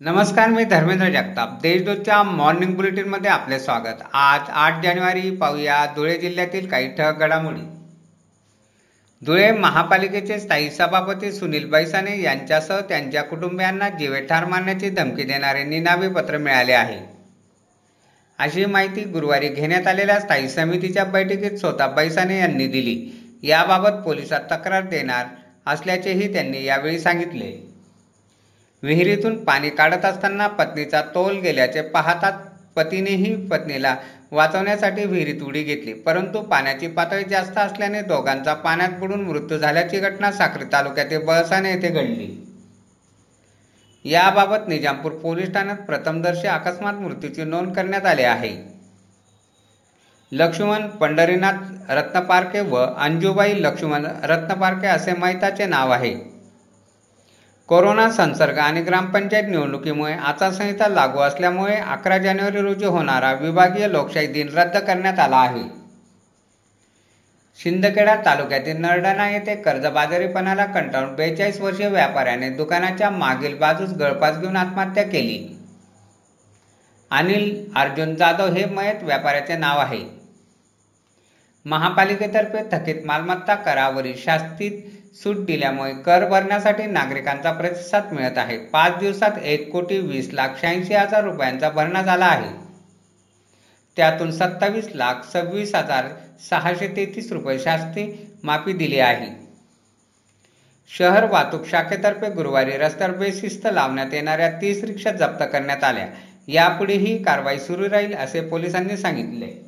नमस्कार मी धर्मेंद्र जगताप. देशदूतच्या मॉर्निंग बुलेटिनमध्ये आपले स्वागत. आज आठ जानेवारी पाहूया धुळे जिल्ह्यातील काही ठळक घडामोडी. धुळे महापालिकेचे स्थायी सभापती सुनील बैसाने यांच्यासह त्यांच्या कुटुंबियांना जीवेठार मारण्याची धमकी देणारे निनावी पत्र मिळाले आहे. अशी माहिती गुरुवारी घेण्यात आलेल्या स्थायी समितीच्या बैठकीत स्वतः बैसाने यांनी दिली. याबाबत पोलिसात तक्रार देणार असल्याचेही त्यांनी यावेळी सांगितले. विहिरीतून पाणी काढत असताना पत्नीचा तोल गेल्याचे पाहतात पतीनेही पत्नीला वाचवण्यासाठी विहिरीत उडी घेतली. परंतु पाण्याची पातळी जास्त असल्याने दोघांचा पाण्यात बुडून मृत्यू झाल्याची घटना साक्री तालुक्यातील बळसाने येथे घडली. याबाबत निजामपूर पोलीस ठाण्यात प्रथमदर्शी अकस्मात मृत्यूची नोंद करण्यात आली आहे. लक्ष्मण पंढरीनाथ रत्नपारखे व अंजुबाई लक्ष्मण रत्नपारखे असे मैताचे नाव आहे. कोरोना संसर्ग आणि ग्रामपंचायत निवडणुकीमुळे आचारसंहिता लागू असल्यामुळे अकरा जानेवारी रोजी होणारा विभागीय लोकशाही दिन रद्द करण्यात आला आहे. शिंदखेडा तालुक्यातील नरडाणा येथे कर्जबाजारीपणाला कंटाळून बेचाळीस वर्षीय व्यापाऱ्याने दुकानाच्या मागील बाजूस गळपास घेऊन आत्महत्या केली. अनिल अर्जुन जाधव हे मयत व्यापाऱ्याचे नाव आहे. महापालिकेतर्फे थकीत मालमत्ता करावरील शास्तीत सूट दिल्यामुळे कर भरण्यासाठी नागरिकांचा प्रतिसाद मिळत आहे. पाच दिवसात एक कोटी वीस लाख शहाऐंशी हजार रुपयांचा भरणा झाला आहे. त्यातून सत्तावीस लाख सव्वीस हजार सहाशे तेहतीस रुपये शास्ती माफी दिली आहे. शहर वाहतूक शाखेतर्फे गुरुवारी रस्त्यावर बेशिस्त लावण्यात येणाऱ्या तीस रिक्षा जप्त करण्यात आल्या. यापुढेही कारवाई सुरू राहील असे पोलिसांनी सांगितले.